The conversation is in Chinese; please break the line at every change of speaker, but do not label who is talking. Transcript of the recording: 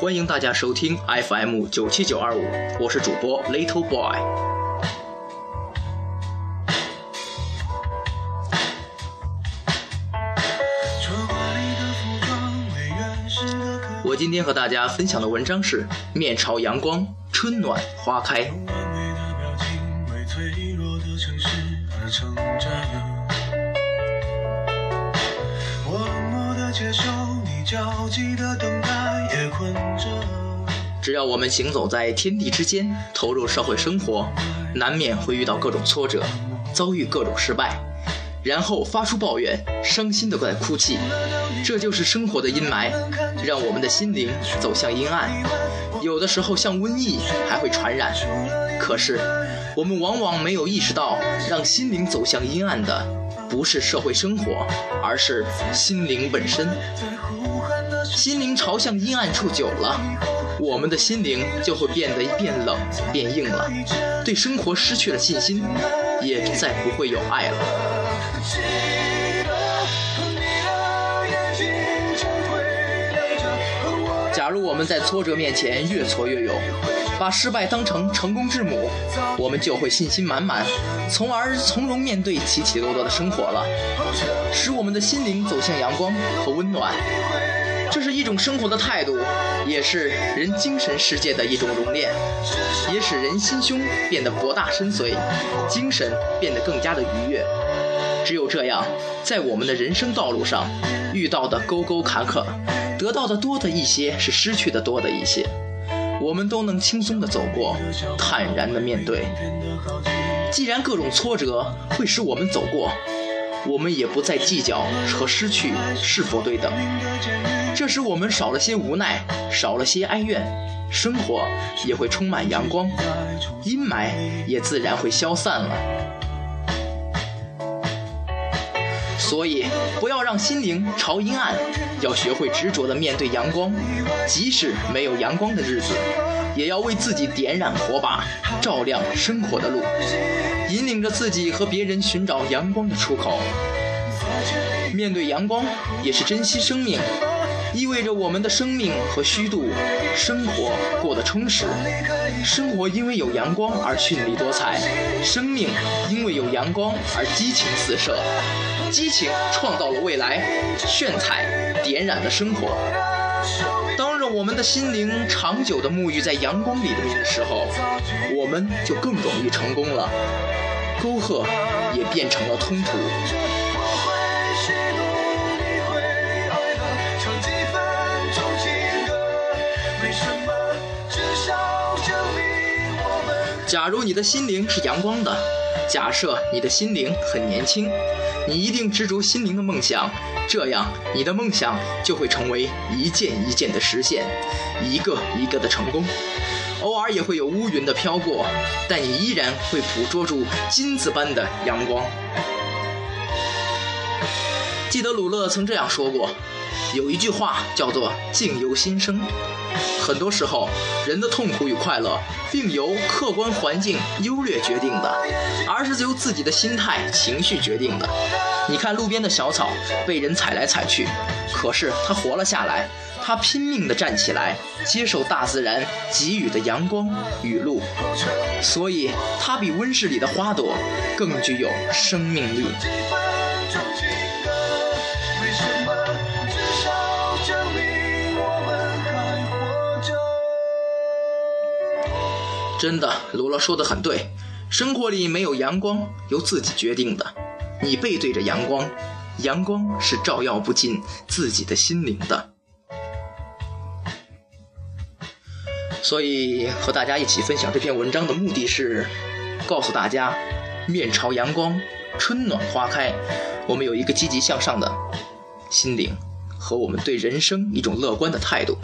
欢迎大家收听 FM 九七九二五，我是主播 Little Boy。我今天和大家分享的文章是《面朝阳光，春暖花开》。
接受你焦急的等待，也困
只要我们行走在天地之间，投入社会生活，难免会遇到各种挫折，遭遇各种失败，然后发出抱怨，伤心的在哭泣。这就是生活的阴霾，让我们的心灵走向阴暗。有的时候像瘟疫，还会传染。可是，我们往往没有意识到，让心灵走向阴暗的，不是社会生活，而是心灵本身。心灵朝向阴暗处久了，我们的心灵就会变得变冷、变硬了，对生活失去了信心，也再不会有爱了。假如我们在挫折面前越挫越勇，把失败当成成功之母，我们就会信心满满，从而从容面对起起落落的生活了，使我们的心灵走向阳光和温暖。这是一种生活的态度，也是人精神世界的一种熔炼，也使人心胸变得博大深邃，精神变得更加的愉悦。只有这样，在我们的人生道路上，遇到的沟沟坎坎，得到的多的一些，是失去的多的一些，我们都能轻松的走过，坦然的面对。既然各种挫折会使我们走过。我们也不再计较和失去是否对等，这时我们少了些无奈，少了些哀怨，生活也会充满阳光，阴霾也自然会消散了。所以，不要让心灵朝阴暗，要学会执着的面对阳光，即使没有阳光的日子，也要为自己点燃火把，照亮生活的路。引领着自己和别人寻找阳光的出口。面对阳光，也是珍惜生命，意味着我们的生命和虚度，生活过得充实。生活因为有阳光而绚丽多彩，生命因为有阳光而激情四射。激情创造了未来，炫彩点燃了生活。当让我们的心灵长久地沐浴在阳光里的时候，我们就更容易成功了。沟壑也变成了通途。假如你的心灵是阳光的，假设你的心灵很年轻，你一定执着心灵的梦想，这样你的梦想就会成为一件一件的实现，一个一个的成功。偶尔也会有乌云的飘过，但你依然会捕捉住金子般的阳光。记得鲁勒曾这样说过，有一句话叫做“境由心生”。很多时候，人的痛苦与快乐，并由客观环境优劣决定的，而是由自己的心态、情绪决定的。你看路边的小草被人踩来踩去，可是它活了下来。它拼命地站起来，接受大自然给予的阳光雨露，所以它比温室里的花朵更具有生命力。真的，罗罗说的很对，生活里没有阳光，由自己决定的。你背对着阳光，阳光是照耀不尽自己的心灵的。所以和大家一起分享这篇文章的目的是，告诉大家，面朝阳光，春暖花开，我们有一个积极向上的心灵，和我们对人生一种乐观的态度。